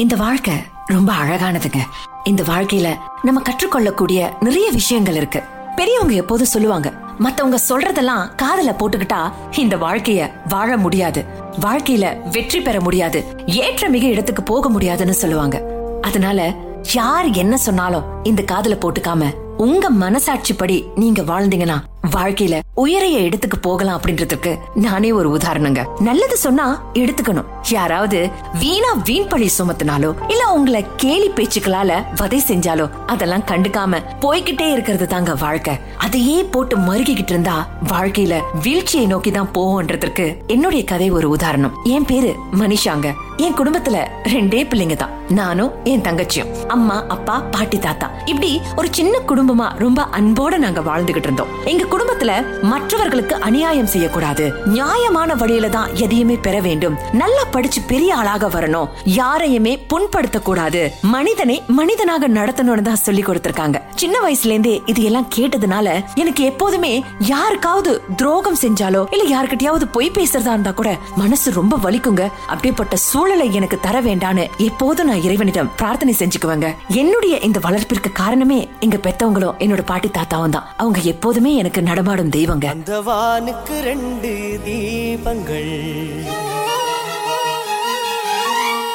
இந்த வாழ்க்கை ரொம்ப அழகானதுங்க. இந்த வாழ்க்கையில நம்ம கற்றுக்கொள்ளக்கூடிய நிறைய விஷயங்கள் இருக்கு. பெரியவங்க எப்போதும் சொல்லுவாங்க மத்தவங்க சொல்றதெல்லாம் காதுல போட்டுக்கிட்டா இந்த வாழ்க்கைய வாழ முடியாது. வாழ்க்கையில வெற்றி பெற முடியாது. ஏற்ற மிக இடத்துக்கு போக முடியாதுன்னு சொல்லுவாங்க. அதனால யார் என்ன சொன்னாலும் இந்த காதுல போட்டுக்காம உங்க மனசாட்சிப்படி நீங்க வாழ்ந்தீங்கன்னா வாழ்க்கையில உயரிய இடத்துக்கு போகலாம் அப்படின்றதுக்கு நானே ஒரு உதாரணங்க. நல்லது சொன்னா எடுத்துக்கணும். யாராவது வீணா வீண் பழி சுமத்தினாலோ இல்ல உங்களை கேலி பேச்சுக்களால வதை செஞ்சாலோ அதெல்லாம் கண்டுக்காம போய்கிட்டே இருக்கிறது தாங்க வாழ்க்கை. அதையே போட்டு மறுகிக்கிட்டு இருந்தா வாழ்க்கையில வீழ்ச்சியை நோக்கி தான் போவோன்றதுக்கு என்னுடைய கதை ஒரு உதாரணம். என் பேரு மனிஷாங்க. என் குடும்பத்துல ரெண்டே பிள்ளைங்க தான். நானும் என் தங்கச்சியும். அம்மா அப்பா பாட்டி தாத்தா. இப்படி ஒரு சின்ன குடும்பமா ரொம்ப அன்போட நாங்க வாழ்ந்துகிட்டு இருந்தோம். எங்க குடும்பத்துல மற்றவர்களுக்கு அநியாயம் செய்யக்கூடாது. நியாயமான வழியில தான் எதையுமே பெற வேண்டும். நல்லா படிச்சு பெரிய ஆளாக வரணும். யாரையுமே புண்படுத்த கூடாது மனிதனை மனிதனாக நடத்தணும்னு தான் சொல்லி கொடுத்திருக்காங்க. சின்ன வயசுல இருந்தே இது எல்லாம் கேட்டதுனால எனக்கு எப்போதுமே யாருக்காவது துரோகம் செஞ்சாலோ இல்ல யாருக்கிட்டயாவது பொய் பேசுறதா இருந்தா கூட மனசு ரொம்ப வலிக்குங்க. அப்படிப்பட்ட சூழலை எனக்கு தர வேண்டான்னு எப்போதும் நான் இறைவனிடம் பிரார்த்தனை செஞ்சுக்குவேங்க. என்னுடைய இந்த வளர்ப்பிற்கு காரணமே எங்க பெத்தவங்களும் என்னோட பாட்டி தாத்தாவும் தான். அவங்க எப்போதுமே எனக்கு நடமாடும் தெய்வங்க. அந்த வானுக்கு ரெண்டு தீபங்கள்.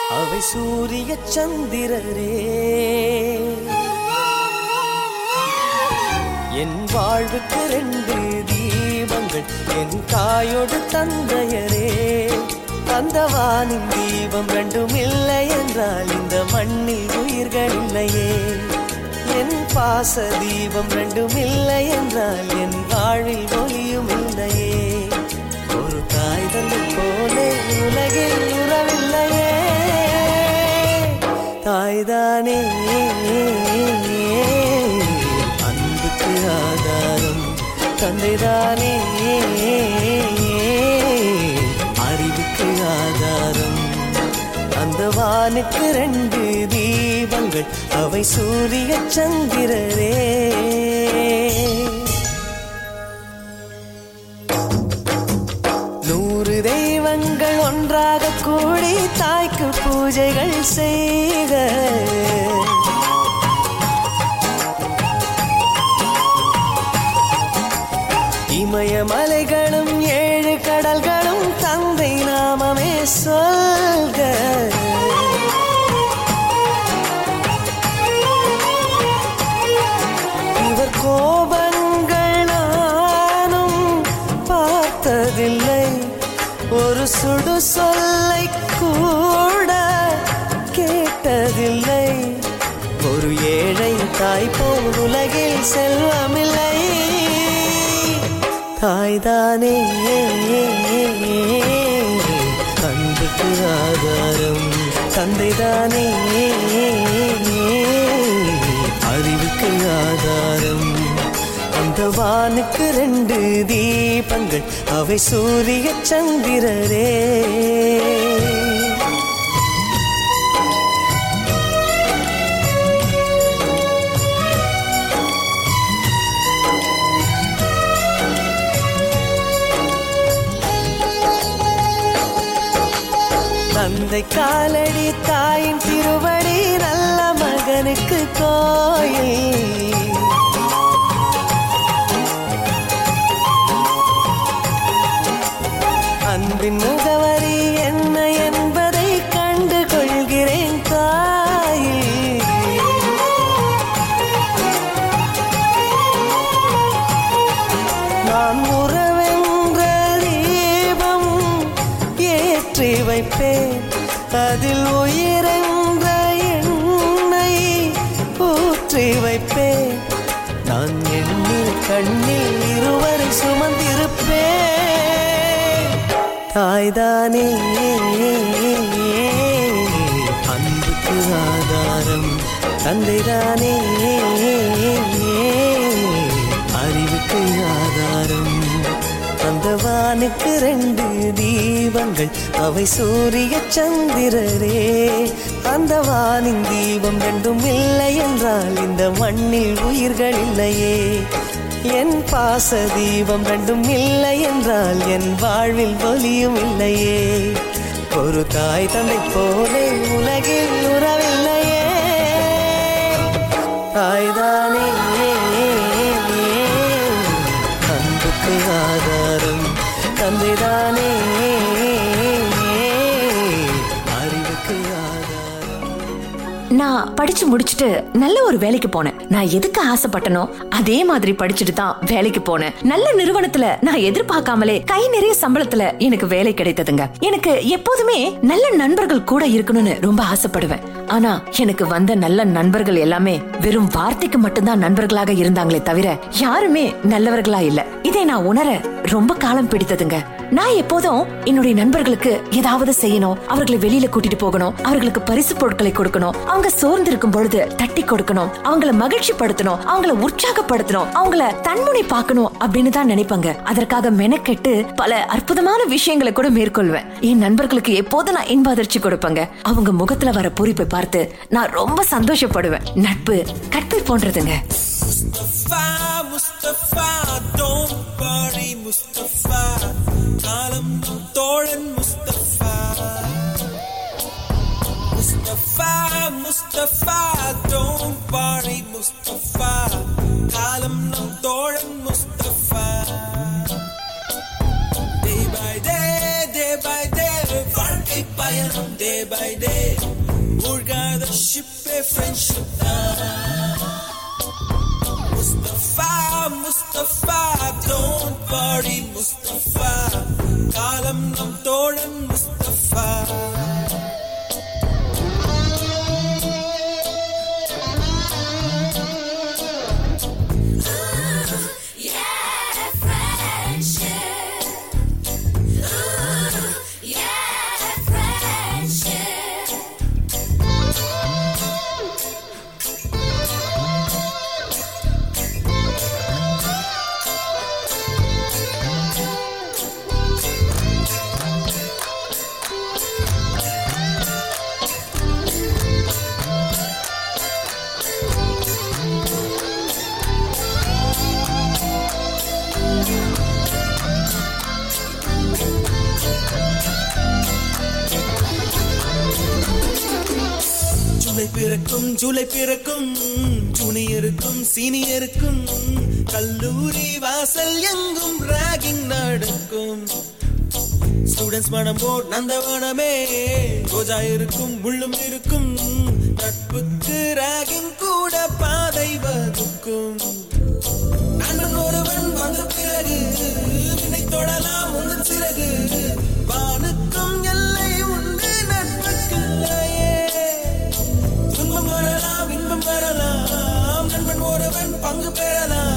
அவை சூரிய சந்திரரே. என் வாழ்வுக்கு ரெண்டு தீபங்கள். என் தாயோடு தந்தையரே. அந்த வானின் தீபம் ரெண்டும் இல்லை என்றால் இந்த மண்ணில் உயிர்கள் இல்லையே. என் பாச தீபம் ரெண்டும் இல்லை என்றால் என் வாழ்வில் ஒளியும் இல்லையே ஒரு தாய் தந்தை போலே உலகில் உறவில்லையே. தாய்தானே. அன்புக்கு ஆதாரம் தந்தைதானே. அறிவுக்கு ஆதாரம் அந்த வானுக்கு ரெண்டு தீபங்கள். அவை சூரிய சந்திரரே. நூறு தெய்வங்கள் ஒன்றாக கூடி தாய்க்கு பூஜைகள் செய்க. இமயமலைகளும் செல்வமில்லை. தாய்தானே. அன்புக்கு ஆதாரம் தந்தைதானே. அறிவுக்கு ஆதாரம். அந்த வானுக்கு ரெண்டு தீபங்கள் அவை சூரிய சந்திரரே. தந்தை காலடி தாயின் திருவடி நல்ல மகனுக்கு கோயில். அன்பின் தாய்தானே. அன்புக்கு ஆதாரம் தந்தைதானே. அறிவுக்கு ஆதாரம் தந்தவானுக்கு ரெண்டு தீபங்கள். அவை சூரிய சந்திரரே. அந்த வானின் தீபம் ரெண்டும் இல்லை என்றால் இந்த மண்ணில் உயிர்கள் இல்லையே. என் பாச தீபம் ரெண்டும் இல்லை என்றால் என் வாழ்வில் ஒலியும் இல்லையே. ஒரு தாய் தந்தை போலே உலகில் உறவில்லையே. தாய்தானே அன்புக்கு ஆதாரம் தந்தைதானே நான் படிச்சு முடிச்சுட்டு நல்ல ஒரு வேலைக்கு போனேன். நான் எதுக்கு ஆசைப்பட்டனோ அதே மாதிரி படிச்சுட்டு தான் வேலைக்கு போனேன். நல்ல நிறுவனத்துல நான் எதிர்பார்க்காமலே கை நிறைய சம்பளத்துல எனக்கு வேலை கிடைத்ததுங்க. எனக்கு எப்போதுமே நல்ல நண்பர்கள் கூட இருக்கணும்னு ரொம்ப ஆசைப்படுவேன். ஆனா எனக்கு வந்த நல்ல நண்பர்கள் எல்லாமே வெறும் வார்த்தைக்கு மட்டும்தான் நண்பர்களாக இருந்தாங்களே தவிர யாருமே நல்லவர்களா இல்ல. இதை நான் உணர ரொம்ப காலம் பிடித்ததுங்க. நான் எப்போதும் என்னுடைய நண்பர்களுக்கு ஏதாவது செய்யணும் அவர்களை வெளியில கூட்டிட்டு போகணும் அவர்களுக்கு பரிசு பொருட்களை கொடுக்கணும் அவங்க சோர்ந்து இருக்கும் பொழுது தட்டி கொடுக்கணும் அவங்கள மகிழ்ச்சி படுத்தணும் அவங்கள உற்சாகப்படுத்தணும் அவங்கள தன்முனை பார்க்கணும் அப்படின்னு தான் நினைப்பாங்க அதற்காக மெனக்கெட்டு பல அற்புதமான விஷயங்களை கூட மேற்கொள்வேன் என் நண்பர்களுக்கு எப்போதும் நான் இன்ப அதிர்ச்சி கொடுப்பேங்க அவங்க முகத்துல வர பொறிப்பை பார்த்து நான் ரொம்ப சந்தோஷப்படுவேன் நட்பு கற்பை போன்றதுங்க Mustafa, Mustafa, don't worry, Mustafa. Mustafa. Mustafa, Mustafa, don't worry, Mustafa. காலம் நம் தோழன் Mustafa. Day by day, day by day, வாழ்க்கை பயணம் day by day. மூழ்காத ஷிப்பே friendship தான் Mustafa, Mustafa, don't worry, Mustafa. காலம் நம் தோழன் ஜூலை பிறக்கும் ஜூலை பிறக்கும் ஜூனியருக்கும் சீனியருக்கும் கல்லூரி வாசல் எங்கும் ராகிங் நடக்கும். ஸ்டூடெண்ட்ஸ் மனம் போர் நந்தவனமே ரோஜா இருக்கும் முள்ளும் இருக்கும் நட்புக்கு ராகிங் கூட பாதை வகுக்கும். நண்பன் ஒருவன் வந்த பிறகு வினை தொடலாம் பங்கு பெறலாம்.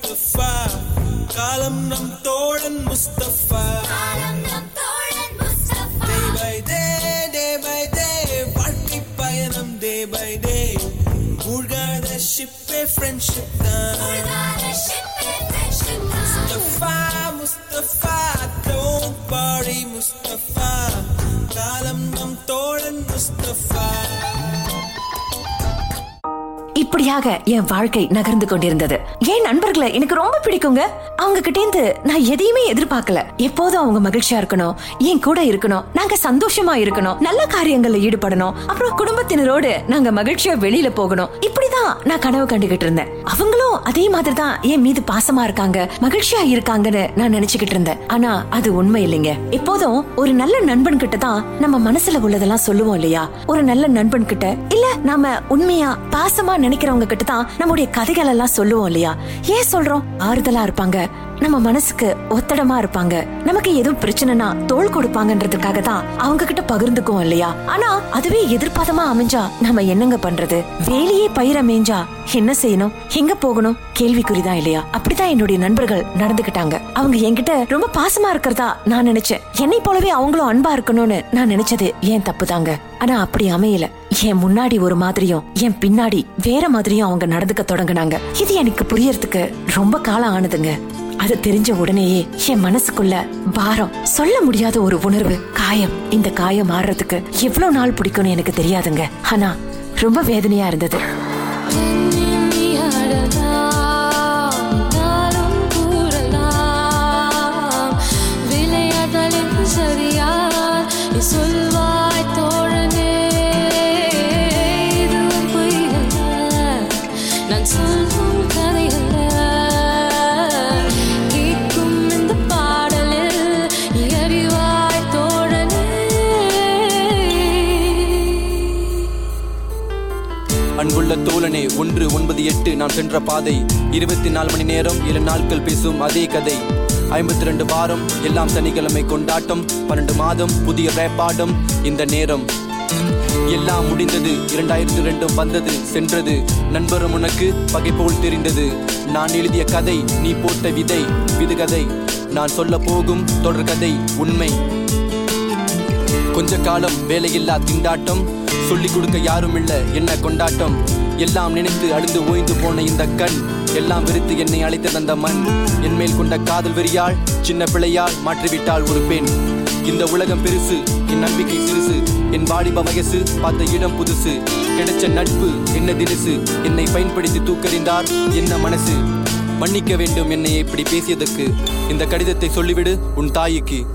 Worry, Mustafa. காலம் நம் தோழன் Mustafa. Day by day, day by day, வாழ்க்கை பயணம் day by day. மூழ்காத ஷிப்பே friendship தான். Mustafa, Mustafa, don't worry, Mustafa. காலம் நம் தோழன் Mustafa. படிப்படியாக என் வாழ்க்கை நகர்ந்து கொண்டிருந்தது. என் நண்பர்களை எனக்கு ரொம்ப பிடிக்குங்க. அவங்க கிட்ட இருந்து நான் எதையுமே எதிர்பார்க்கல. எப்போதும் அவங்க மகிழ்ச்சியா இருக்கணும் என் கூட இருக்கணும் நாங்க சந்தோஷமா இருக்கணும் நல்ல காரியங்கள்ல ஈடுபடணும் அப்புறம் குடும்பத்தினரோடு நாங்க மகிழ்ச்சியா வெளியில போகணும். இப்படிதான் நான் கனவு கண்டுகிட்டு இருந்தேன். அவங்களும் அதே மாதிரி தான் என் மீது பாசமா இருக்காங்க மகிழ்ச்சியா இருக்காங்கன்னு நான் நினைச்சுக்கிட்டு இருந்தேன். ஆனா அது உண்மை இல்லைங்க. எப்போதும் ஒரு நல்ல நண்பன் கிட்ட தான் நம்ம மனசுல உள்ளதெல்லாம் சொல்லுவோம் இல்லையா? ஒரு நல்ல நண்பன் கிட்ட இல்ல நாம உண்மையா பாசமா நினைக்கிற இருக்கிறவங்க கிட்ட தான் நம்முடைய கதைகள் எல்லாம் சொல்லுவோம் இல்லையா? ஏன் சொல்றோம்? ஆறுதலா இருப்பாங்க. நம்ம மனசுக்கு ஒத்தடமா இருப்பாங்க. நமக்கு எதுவும் பிரச்சனைனா தோள் கொடுப்பாங்கன்றதுக்காக தான் அவங்க கிட்ட பகிர்ந்துக்குவோம் இல்லையா? ஆனா அதுவே எதிர்பாதமா அமைஞ்சா நம்ம என்னங்க பண்றது? வேலையே பயிர மேஞ்சா என்ன செய்யணும்? எங்க போகணும்? கேள்விக்குறிதான் இல்லையா? அப்படிதான் என்னுடைய நண்பர்கள் நடந்துகிட்டாங்க அவங்க என்கிட்ட ரொம்ப பாசமா இருக்கிறதா நான் நினைச்சேன். என்னை போலவே அவங்களும் அன்பா இருக்கணும்னு நான் நினைச்சது ஏன் தப்புதாங்க? ஆனா அப்படி அமையல. என் முன்னாடி ஒரு மாதிரியும் என் பின்னாடி வேற மாதிரியும் அவங்க நடந்துக்க தொடங்குனாங்க. இது எனக்கு புரியறதுக்கு ரொம்ப காலம் ஆனதுங்க. அது தெரிஞ்ச உடனேயே என் மனசுக்குள்ள பாரம் சொல்ல முடியாத ஒரு உணர்வு காயம். இந்த காயம் ஆறுறதுக்கு எவ்வளவு நாள் பிடிக்கும்னு எனக்கு தெரியாதுங்க. ஆனா ரொம்ப வேதனையா இருந்தது. அன்புள்ள தோழனே ஒன்று ஒன்பது எட்டு நான் சென்ற பாதை. இருபத்தி நாலு மணி நேரம் ஏழு நாட்கள் பேசும் அதே கதை. ஐம்பத்தி ரெண்டு வாரம் எல்லாம் சனிக்கிழமை கொண்டாட்டம். பன்னெண்டு மாதம் புதிய ரேப்பாடம் இந்த நேரம் எல்லாம் முடிந்தது. இரண்டாயிரத்தி ரெண்டும் வந்தது சென்றது. நண்பரும் உனக்கு பகை போல் தெரிந்தது. நான் எழுதிய கதை நீ போட்ட விதை விதுகதை நான் சொல்ல போகும் தொடர் கதை உண்மை. கொஞ்ச காலம் வேலையில்லா திண்டாட்டம். சொல்லிக் கொடுக்க யாரும் இல்ல என்ன கொண்டாட்டம்? எல்லாம் நினைத்து அழுந்து ஓய்ந்து போன இந்த கண். எல்லாம் வெறுத்து என்னை அழைத்த தந்த மண். என் மேல் கொண்ட காதல் வெறியால் சின்ன பிள்ளையால் மாற்றிவிட்டாள் ஒரு பெண். இந்த உலகம் பெருசு என் நம்பிக்கை சிறுசு. என் வாலிப வயசு பார்த்த இடம் புதுசு. கிடைச்ச நட்பு என்ன தினுசு? என்னை பயன்படுத்தி தூக்கறிந்தார் என்ன மனசு? மன்னிக்க வேண்டும் என்னை இப்படி பேசியதற்கு. இந்த கடிதத்தை சொல்லிவிடு உன் தாய்க்கு.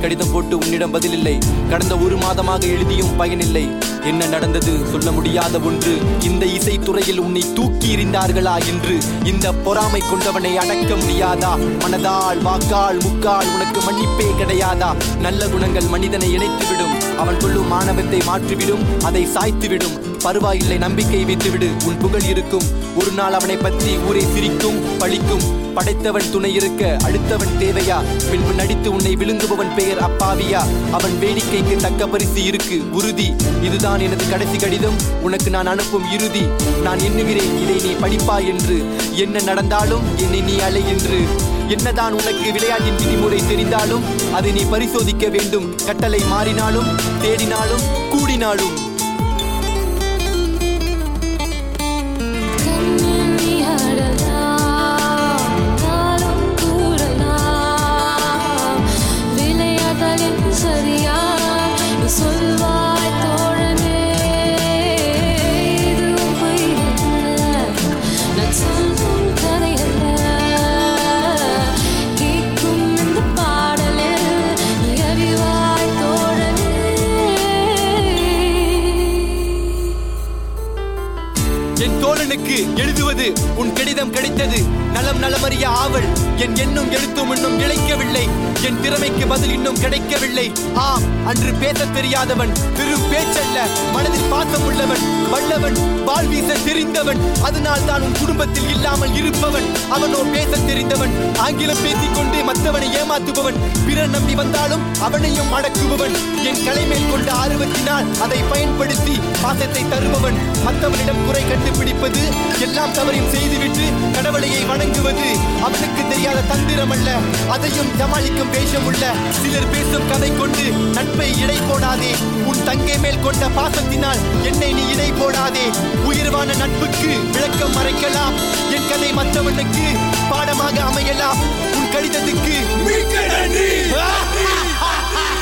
கடிதம் போட்டு உன்னிடம் பதிலில்லை. கடந்த ஒரு மாதமாக எழுதியும் பயனில்லை. என்ன நடந்தது? சொல்ல முடியாத ஒன்று. இந்த இசைத்துறையில் உன்னை தூக்கி எறிந்தார்களா என்று. இந்த பொறாமை கொண்டவனை அடக்க முடியாதா? மனதால் வாக்கால் முக்கால் உனக்கு மன்னிப்பே கிடையாதா? நல்ல குணங்கள் மனிதனை இணைத்துவிடும். அவன் கொள்ளும் மாணவத்தை மாற்றிவிடும். அதை சாய்த்துவிடும். பருவாயில்லை நம்பிக்கை விட்டுவிடு. உன் புகழ் இருக்கும். ஒரு நாள் அவனை பற்றி ஊரை சிரிக்கும் பழிக்கும். படைத்தவன் துணை இருக்க அடுத்தவன் தேவையா? பின்பு நடித்து உன்னை விழுங்குபவன் பெயர் அப்பாவியா? அவன் வேடிக்கைக்கு தக்க பரிசு இருக்கு உறுதி. இதுதான் எனது கடைசி கடிதம். உனக்கு நான் அனுப்பும் இறுதி. நான் எண்ணுகிறேன் இதை நீ படிப்பாய் என்று. என்ன நடந்தாலும் என்னை நீ அலை என்று. என்னதான் உனக்கு விளையாட்டின் விதிமுறை தெரிந்தாலும் அதை நீ பரிசோதிக்க வேண்டும். கட்டளை மாறினாலும் தேடினாலும் கூடினாலும். எழுதுவது உன் கடிதம் கிடைத்தது. நலம் நலமறிய ஆவல். என் எண்ணும் எழுத்தும் இன்னும் இழைக்கவில்லை. என் திறமைக்கு பதில் இன்னும் கிடைக்கவில்லை. ஆம் அன்று பேசத் தெரியாதவன். வெறும் பேச்சல்ல மனதில் பாசம் உள்ளவன். வல்லவன் வாழ் வீச தெரிந்தவன். அதனால் தான் உன் குடும்பத்தில் இல்லாமல் இருப்பவன். அவனோ பேசத் தெரிந்தவன். ஆங்கிலம் பேசிக்கொண்டே மற்றவனை ஏமாத்துபவன். பிறர் நம்பி வந்தாலும் அவனையும் அடக்குபவன். என் கலைமேல் கொண்ட ஆர்வத்தினால் அதை பயன்படுத்தி பாசத்தை தருபவன். மற்றவனிடம் குறை கண்டுபிடிப்பது எல்லாம் தவறையும் செய்துவிட்டு கடவுளையை வணங்குவது அவனுக்கு தெரியாத தந்திரம் அல்ல. அதையும் சமாளிக்கும் வேஷம் உள்ள சிலர் பேசும் கதை கொண்டு நட்பை இடை போடாதே. உன் தங்கை மேல் கொண்ட பாசத்தினால் என்னை நீ இடை போடாதே. உயர்வான நட்புக்கு விளக்கம் மறைக்கலாம். என் கதை மற்றவனுக்கு பாடமாக அமையலாம். உன் கடிதத்துக்கு மிக்க நன்றி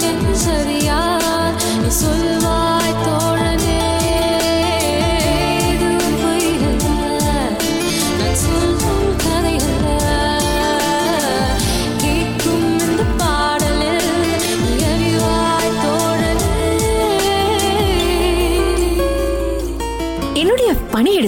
Kalem sarıyan Sulma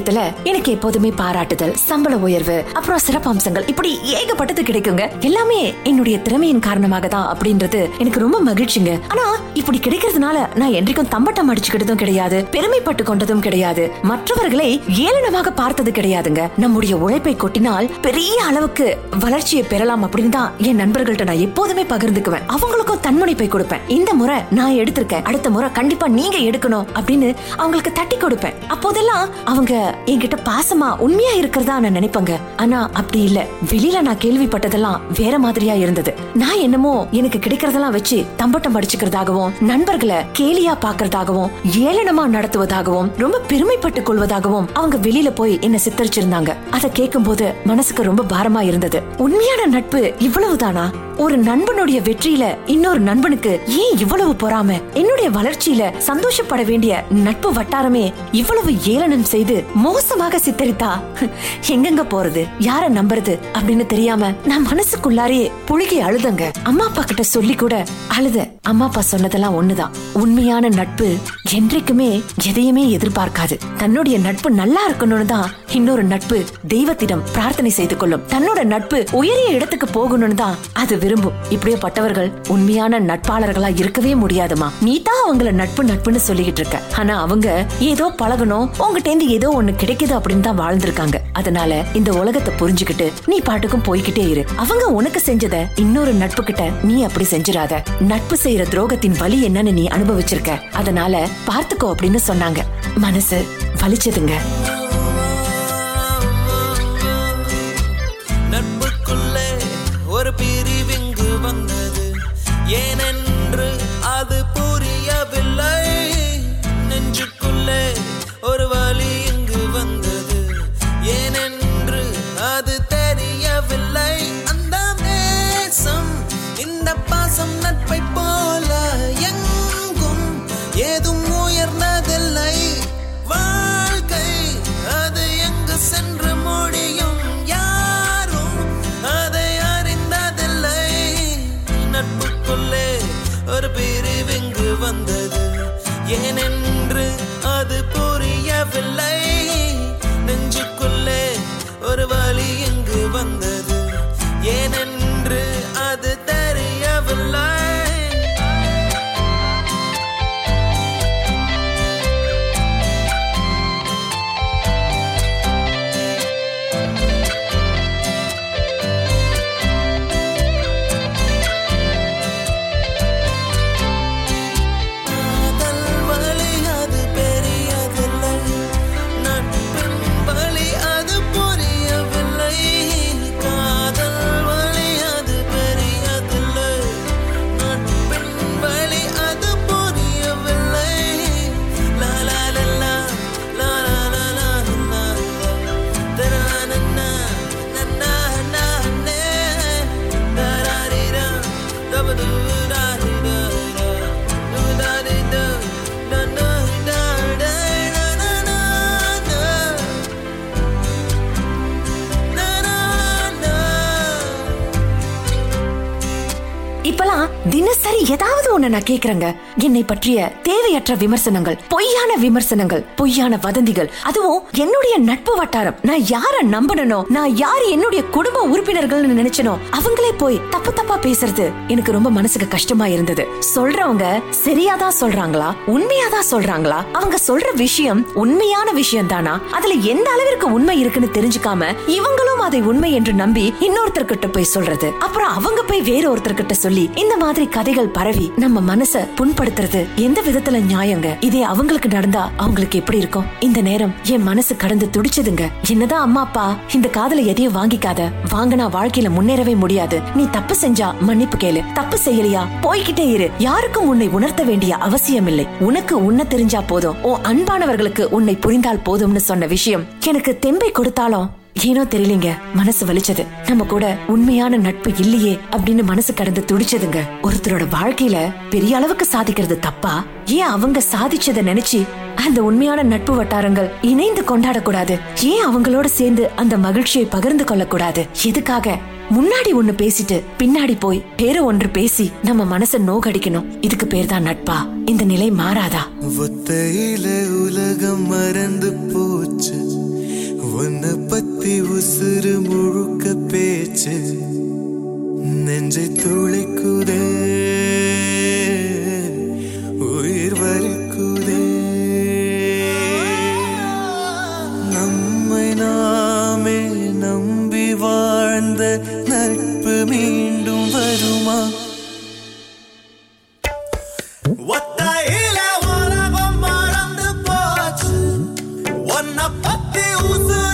பணியிடத்துல எனக்கு எப்போதுமே பாராட்டுதல் சம்பள உயர்வு அப்புறம் சிறப்பம்சங்கள் இப்படி ஏகப்பட்டது கிடைக்குங்க. எல்லாமே என்னுடைய திறமையின் காரணமாக தான் அப்படின்றது எனக்கு ரொம்ப மகிழ்ச்சிங்க. ஆனா இப்படி கிடைக்கிறதுனால நான் என்றைக்கும் தம்பட்டம் அடிச்சுக்கிட்டதும் கிடையாது பெருமைப்பட்டு கொண்டதும் கிடையாது. மற்றவர்களை ஏளனமாக பார்த்தது கிடையாதுங்க. நம்முடைய உழைப்பை கொட்டினால் பெரிய அளவுக்கு வளர்ச்சியை பெறலாம் அப்படின்னு தான் என் நண்பர்கள்ட்ட நான் எப்போதுமே பகிர்ந்துக்குவேன். அவங்களுக்கும் தன்முனைப்பை கொடுப்பேன். இந்த முறை நான் எடுத்திருக்கேன். அடுத்த முறை கண்டிப்பா நீங்க எடுக்கணும் அப்படின்னு அவங்களுக்கு தட்டி கொடுப்பேன். அப்போதெல்லாம் அவங்க என்கிட்ட பாசமா உண்மையா இருக்கிறதா நான் நினைப்பேங்க. ஆனா அப்படி இல்ல. வெளியில நான் கேள்விப்பட்டதெல்லாம் வேற மாதிரியா இருந்தது. நான் என்னமோ எனக்கு கிடைக்கிறதெல்லாம் வச்சு தம்பட்டம் அடிச்சுக்கிறதாகவும் நண்பர்களை கேலியா பாக்குறதாகவும் ஏளனமா நடத்துவதாகவும் ரொம்ப பெருமைப்பட்டு கொள்வதாகவும் அவங்க வெளியில போய் என்ன சித்தரிச்சிருந்தாங்க. அதை கேட்கும்போது மனசுக்கு ரொம்ப பாரமா இருந்தது. உண்மையான நட்பு இவ்வளவுதானா? ஒரு நண்பனுடைய வெற்றியில இன்னொரு நண்பனுக்கு ஏன் இவ்வளவு பொறாம? என்னுடைய வளர்ச்சியில சந்தோஷப்பட வேண்டிய நட்பு வட்டாரமே இவ்வளவு ஏளனம் செய்து மோசமாக சித்தரித்தா? எங்கெங்க போறது? யார நம்புறது? அப்படின்னு தெரியாம நான் மனசுக்குள்ளாரே புழுகி அழுதங்க. அம்மா அப்பா கிட்ட சொல்லி கூட அழுத அம்மா அப்பா சொன்னதெல்லாம் ஒண்ணுதான். உண்மையான நட்பு என்றைக்குமே எதையுமே எதிர்பார்க்காது. தன்னுடைய நட்பு நல்லா இருக்கணும்னு தான் இன்னொரு நட்பு தெய்வத்திடம் பிரார்த்தனை செய்து கொள்ளும். தன்னோட நட்பு உயரிய இடத்துக்கு போகணும்னு தான் அது விரும்பும் இப்படியே பட்டவர்கள் உண்மையான நட்பாளர்களா இருக்கவே முடியாதுமா. நீ தான் அவங்கள நட்பு நட்புன்னு சொல்லிக்கிட்டு இருக்க. ஆனா அவங்க ஏதோ பழகணும். உங்ககிட்ட இருந்து ஏதோ ஒண்ணு கிடைக்குது அப்படின்னு தான் வாழ்ந்திருக்காங்க. அதனால இந்த உலகத்தை புரிஞ்சுக்கிட்டு நீ பாட்டுக்கும் போய்கிட்டே இரு. அவங்க உனக்கு செஞ்சத இன்னொரு நட்பு கிட்ட நீ அப்படி செஞ்சிடாத. நட்பு செய்யற துரோகத்தின் வலி என்னன்னு நீ அனுபவிச்சிருக்க. அதனால பார்த்துக்கோ அப்படின்னு சொன்னாங்க. மனசு வலிச்சதுங்க. y 别耽 ஒண்ணு நான் கேக்குறேங்க. என்னை பற்றிய தேவையற்ற விமர்சனங்கள் பொய்யான விமர்சனங்கள் பொய்யான வதந்திகள் அதுவும் என்னுடைய நட்பு வட்டாரம். நான் யார நம்பனோ நான் யார் என்னுடைய குடும்ப உறுப்பினர்கள் நினைச்சனோ அவங்களே போய் தப்பு தப்பா பேசுறது எனக்கு ரொம்ப மனசுக்கு கஷ்டமா இருந்தது. சொல்றவங்க சரியாதான் சொல்றாங்களா? உண்மையாதான் சொல்றாங்களா? அவங்க சொல்ற விஷயம் உண்மையான விஷயம் தானா அதுல எந்த அளவிற்கு உண்மை இருக்குன்னு தெரிஞ்சுக்காம இவங்களும் அதை உண்மை என்று நம்பி இன்னொருத்தர்கிட்ட போய் சொல்றது. அப்புறம் அவங்க போய் வேற ஒருத்தர்கிட்ட சொல்லி இந்த மாதிரி கதைகள் பரவி நம்ம நம்ம மனச புண்படுத்துறது எந்த விதத்துல நியாயங்க? இதே அவங்களுக்கு நடந்தா அவங்களுக்கு எப்படி இருக்கும்? இந்த நேரம் என் மனசு கடந்து துடிச்சதுங்க. என்னதான் அம்மா அப்பா இந்த காதல எதையும் வாங்கிக்காத. வாங்கினா வாழ்க்கையில முன்னேறவே முடியாது. நீ தப்பு செஞ்சா மன்னிப்பு கேளு. தப்பு செய்யலையா? போய்கிட்டே இரு. யாருக்கும் உன்னை உணர்த்த வேண்டிய அவசியம் இல்லை உனக்கு உன்ன தெரிஞ்சா போதும். ஓ அன்பானவர்களுக்கு உன்னை புரிந்தால் போதும்னு சொன்ன விஷயம் எனக்கு தெம்பை கொடுத்தாலும் ஏனோ தெரியலீங்க. மனசு வலிச்சது. நம்ம கூட உண்மையான நட்பு இல்லையே அப்படின்னு மனசு கடந்து துடிச்சதுங்க. ஒருத்தரோட வாழ்க்கையில பெரிய அளவுக்கு சாதிக்கிறது தப்பா? ஏன் அவங்க சாதிச்சதை நினைச்சு அந்த உண்மையான நட்பு வட்டாரங்கள் இணைந்து கொண்டாடக்கூடாது? ஏன் அவங்களோட சேர்ந்து அந்த மகிழ்ச்சியை பகிர்ந்து கொள்ளக்கூடாது? எதுக்காக? முன்னாடி ஒண்ணு பேசிட்டு பின்னாடி போய் வேற ஒன்று பேசி நம்ம மனச நோகடிக்கணும். இதுக்கு பேர் தான் நட்பா? இந்த நிலை மாறாதா? ஒத்தையில உலகம் மறந்து போச்சு. உன்னை பத்தி உசுறு முழுக்க பேச்சு நெஞ்சை துளைக்குதே உயிர் வலிக்குதே. நம்மை நாமே நம்பி வாழ்ந்த நட்பு மீண்டும் வருமா? ஒத்தையில உலகம் மறந்து போச்சு. உன்னை பத்தி உசுறு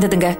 இருந்ததுங்க தினசரி ஏதாவது ஒரு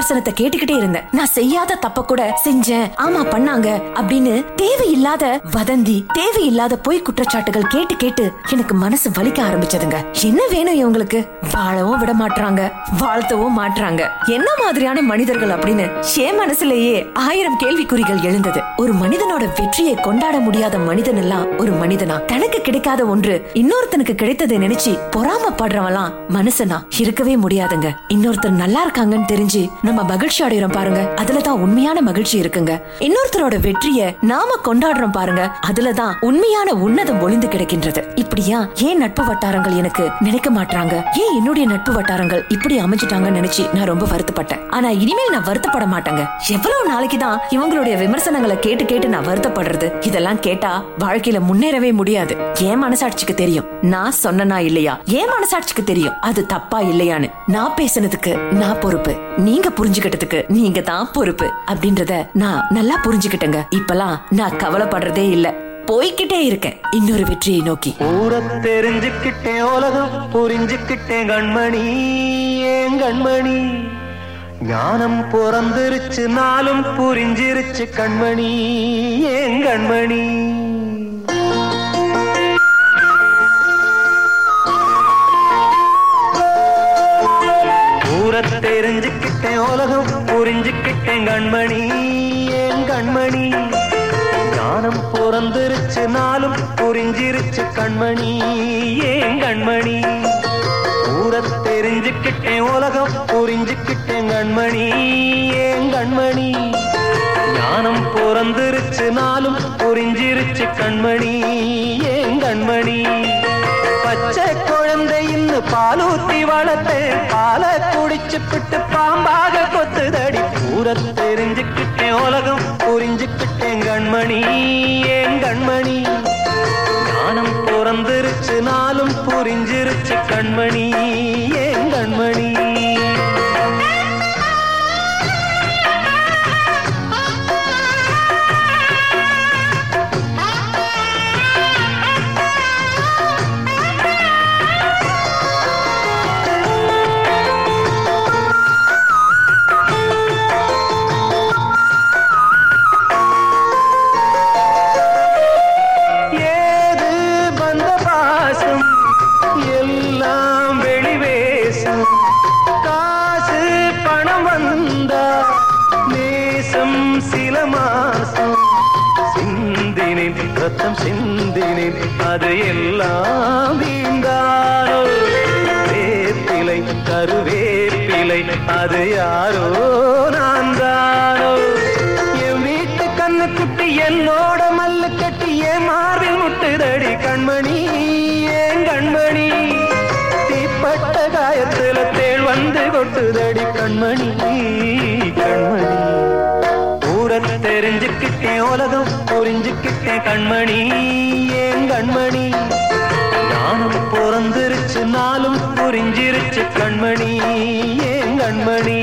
விமர்சனத்தை கேட்டுக்கிட்டே இருந்தேன். நான் செய்யாத தப்ப கூட செஞ்சேன் ஆமா பண்ணாங்க அப்படின்னு தேவையில்லாத வதந்தி தேவையில்லாத பொய் குற்றச்சாட்டுகள் கேட்டு கேட்டு எனக்கு மனசு வலிக்க ஆரம்பிச்சதுங்க. என்ன வேணும் இவங்களுக்கு? வாழவும் விட மாட்டாங்க வாழ்த்தவும் மாட்டாங்க என்ன மாதிரியான மனிதர்கள் அப்படின்னு என் மனசுலயே ஆயிரம் கேள்விக்குறிகள் எழுந்தது. ஒரு மனிதனோட வெற்றியை கொண்டாட முடியாத மனிதன் எல்லாம் ஒரு மனிதனா? தனக்கு கிடைக்காத ஒன்று இன்னொருத்தனுக்கு கிடைத்ததை நினைச்சு பொறாமப்படுறவெல்லாம் மனுஷனா? இருக்கவே முடியாதுங்க. இன்னொருத்தர் நல்லா இருக்காங்கன்னு தெரிஞ்சு நம்ம மகிழ்ச்சி அடைகிறோம் பாருங்க. அதுலதான் உண்மையான மகிழ்ச்சி இருக்குங்க. இன்னொருத்தரோட வெற்றிய நாம கொண்டாடுறோம் பாருங்க. அதுலதான் உண்மையான உன்னதம் ஒளிந்து கிடக்கின்றது. இப்படியா? ஏன் நட்பு வட்டாரங்கள் எனக்கு நினைக்க மாட்டாங்க ஏன் என்னுடைய நட்பு வட்டாரங்கள் இப்படி அமைஞ்சிட்டாங்கன்னு நினைச்சு நான் ரொம்ப வருத்தப்பட்டேன். ஆனா இனிமேல் நான் வருத்தப்பட மாட்டேங்க. எவ்வளவு நாளைக்குதான் இவங்களுடைய விமர்சனங்களை கேட்டு கேட்டு நான் வருத்தப்படுறது. இதெல்லாம் கேட்டா வாழ்க்கையில முன்னேறவே முடியாது. ஏன் மனசாட்சிக்கு தெரியும். நான் சொன்னனா இல்லையா? ஏன் மனசாட்சிக்கு தெரியும். அது தப்பா இல்லையான்னு. நான் நான் பேசுனதுக்கு நான் பொறுப்பு. நீங்க புரிஞ்சுக்கிட்டதுக்கு நீங்க தான் பொறுப்பு அப்படின்றத நான் நல்லா புரிஞ்சுக்கிட்டேங்க. இப்பெல்லாம் நான் கவலைப்படுறதே இல்ல. போய்கிட்டே இருக்கேன். இன்னொரு வெற்றியை நோக்கி. ஊர தெரிஞ்சுக்கிட்டேன் உலகம் புரிஞ்சுக்கிட்டேன் கண்மணி ஏன் கண்மணி? ஞானம் பிறந்திருச்சு நாளும் புரிஞ்சிருச்சு கண்மணி ஏன் கண்மணி? கண்மணி ஏன் கண்மணி. ஞானம் பிறந்திருச்சு நாளும் புரிஞ்சிருச்சு கண்மணி ஏன் கண்மணி. ஊர தெரிஞ்சுக்கிட்டேன் உலகம் புரிஞ்சுக்கிட்டேன் கண்மணி ஏன் கண்மணி. ஞானம் பிறந்திருச்சு நாளும் புரிஞ்சிருச்சு கண்மணி ஏன் கண்மணி. பச்சை குழந்தை குழந்தையின்னு பாலூத்தி வளர்த்து பால குடிச்சு பிட்டு பாம்பாக கொத்துதடி. பூர தெரிஞ்சுக்கிட்டேன் உலகம் புரிஞ்சுக்கிட்டேன் கண்மணி. ஏன் கண்மணி? ஞானம் பிறந்திருச்சு நாளும் புரிஞ்சிருச்சு கண்மணி. ஏன் கண்மணி புரிஞ்சிருச்சு கண்மணி. ஏன் கண்மணி?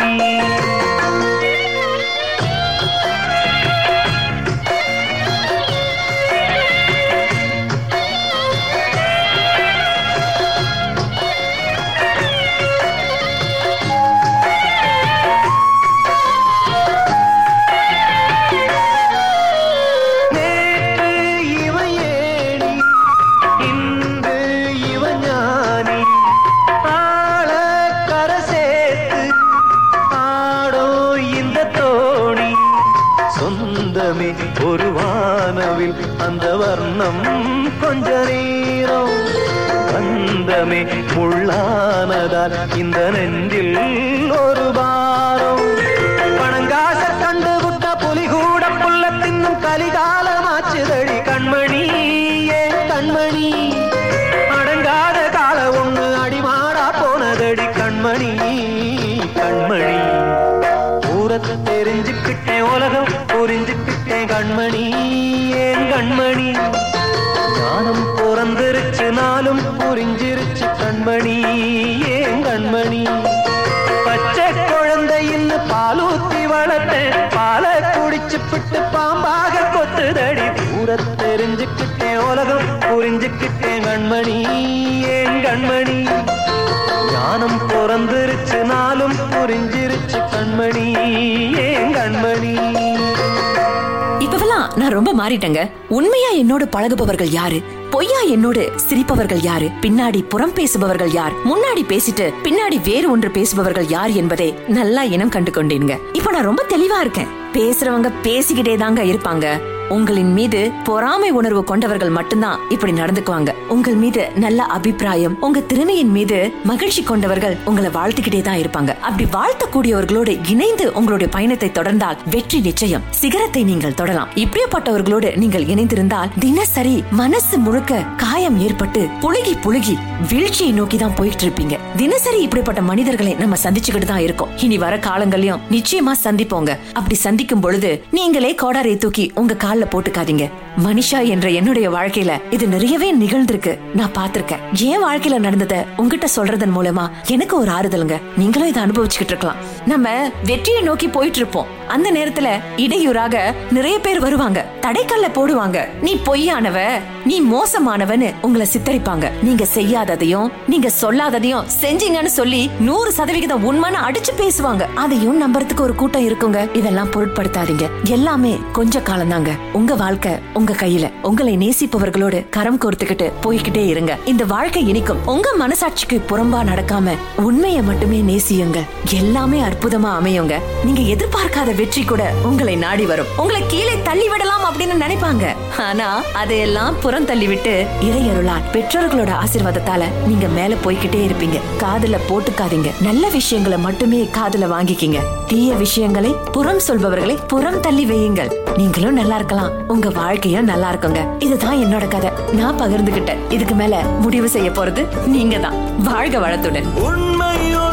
கண்மணி. ஊரத்தை தெரிஞ்சுக்கிட்டேன் உலகம் புரிஞ்சுக்கிட்டேன் கண்மணி. ஏன் கண்மணி? ஞானம் பிறந்திருச்சு நாளும் புரிஞ்சிருச்சு கண்மணி. ஏன் கண்மணி? பச்சை குழந்தையின்னு பாலூத்தி வளர்த்தேன் பாலை குடிச்சுப்பிட்டு பாம்பாக கொத்துதடி. பூர தெரிஞ்சுக்கிட்டேன் உலகம் புரிஞ்சுக்கிட்டேன் கண்மணி. ஏன் கண்மணி? ஞானம் பிறந்திருச்சு நாளும் புரிஞ்சிருச்சு கண்மணி. ஏன் கண்மணி? இப்பவெல்லாம் நான் ரொம்ப மாறிட்டேங்க. உண்மையா என்னோட பழகுபவர்கள் யாரு? பொய்யா என்னோடு சிரிப்பவர்கள் யாரு? பின்னாடி புறம் பேசுபவர்கள் யார்? முன்னாடி பேசிட்டு பின்னாடி வேறு ஒன்று பேசுபவர்கள் யார் என்பதை நல்லா இனம் கண்டு கொண்டேனுங்க இப்ப நான் ரொம்ப தெளிவா இருக்கேன். பேசுறவங்க பேசிக்கிட்டே தாங்க இருப்பாங்க. உங்களின் மீது பொறாமை உணர்வு கொண்டவர்கள் மட்டும்தான் இப்படி நடந்துக்குவாங்க. உங்கள் மீது நல்ல அபிப்பிராயம் உங்க திறமையின் மீது மகிழ்ச்சி கொண்டவர்கள் உங்களை வாழ்த்துக்கிட்டே தான் இருப்பாங்க. அப்படி வாழ்த்தக்கூடியவர்களோடு இணைந்து உங்களுடைய பயணத்தை தொடர்ந்தால் வெற்றி நிச்சயம். சிகரத்தை நீங்கள் தொடலாம். இப்படிப்பட்டவர்களோடு நீங்கள் இணைந்திருந்தால் தினசரி மனசு முழுக்க காயம் ஏற்பட்டு புழுகி புழுகி வீழ்ச்சியை நோக்கி தான் போயிட்டு இருப்பீங்க தினசரி இப்படிப்பட்ட மனிதர்களை நம்ம சந்திச்சுக்கிட்டு தான் இருக்கோம். இனி வர காலங்களையும் நிச்சயமா சந்திப்போங்க. அப்படி சந்திக்கும் பொழுது நீங்களே கோடாரை தூக்கி உங்க கால கால்ல போட்டுக்காதீங்க. மனிஷா என்ற என்னுடைய வாழ்க்கையில இது நிறையவே நிகழ்ந்திருக்கு. நான் பார்த்திருக்கேன். என் வாழ்க்கையில நடந்ததை உங்ககிட்ட சொல்றதன் மூலமா எனக்கு ஒரு ஆறுதலுங்க. நீங்களும் இதை அனுபவிச்சுக்கிட்டு இருக்கலாம். நம்ம வெற்றியை நோக்கி போயிட்டு இருப்போம். அந்த நேரத்துல இடையூறாக நிறைய பேர் வருவாங்க. தடைக்கல்ல போடுவாங்க. நீ பொய்யானவ நீ மோசமானவன்னு உங்களை சித்தரிப்பாங்க. நீங்க செய்யாததையும் நீங்க சொல்லாததையும் செஞ்சீங்கன்னு சொல்லி நூறு சதவிகிதம் உண்மைன்னு அடிச்சு பேசுவாங்க. அதையும் நம்புறதுக்கு ஒரு கூட்டம் இருக்குங்க. இதெல்லாம் பொருட்படுத்தாதீங்க. எல்லாமே கொஞ்ச காலம் தாங்க உங்க வாழ்க்கை உங்க உங்க கையில. உங்களை நேசிப்பவர்களோடு கரம் கோர்த்துக்கிட்டு போய்கிட்டே இருங்க. இந்த வாழ்க்கை இனிக்கும். உங்க மனசாட்சிக்கு புறம்பா நடக்காம உண்மையை மட்டுமே நேசியுங்க. எல்லாமே அற்புதமா அமையுங்க. நீங்க எதிர்பார்க்காத வெற்றி கூட உங்களை நாடி வரும். உங்களை கீழே தள்ளி விடலாம் அப்படின்னு நினைப்பாங்க. ஆனா அதையெல்லாம் புறம் தள்ளி விட்டு இறையருளால் பெற்றோர்களோட ஆசீர்வாதத்தால நீங்க மேல போய்கிட்டே இருப்பீங்க. காதுல போட்டுக்காதீங்க. நல்ல விஷயங்களை மட்டுமே காதுல வாங்கிக்கிங்க. தீய விஷயங்களை புறம் சொல்பவர்களை புறம் தள்ளி வையுங்கள். நீங்களும் நல்லா இருக்கலாம். உங்க வாழ்க்கையும் நல்லா இருக்குங்க. இதுதான் என்னோட கதை. நான் பகிர்ந்துகிட்டேன். இதுக்கு மேல முடிவு செய்ய போறது நீங்க தான் வாழ்க வளத்துடன். உண்மையோ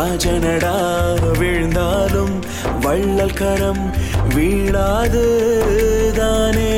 ராஜனடா விழுந்தாலும் வள்ளல் கரம் வீழாது தானே?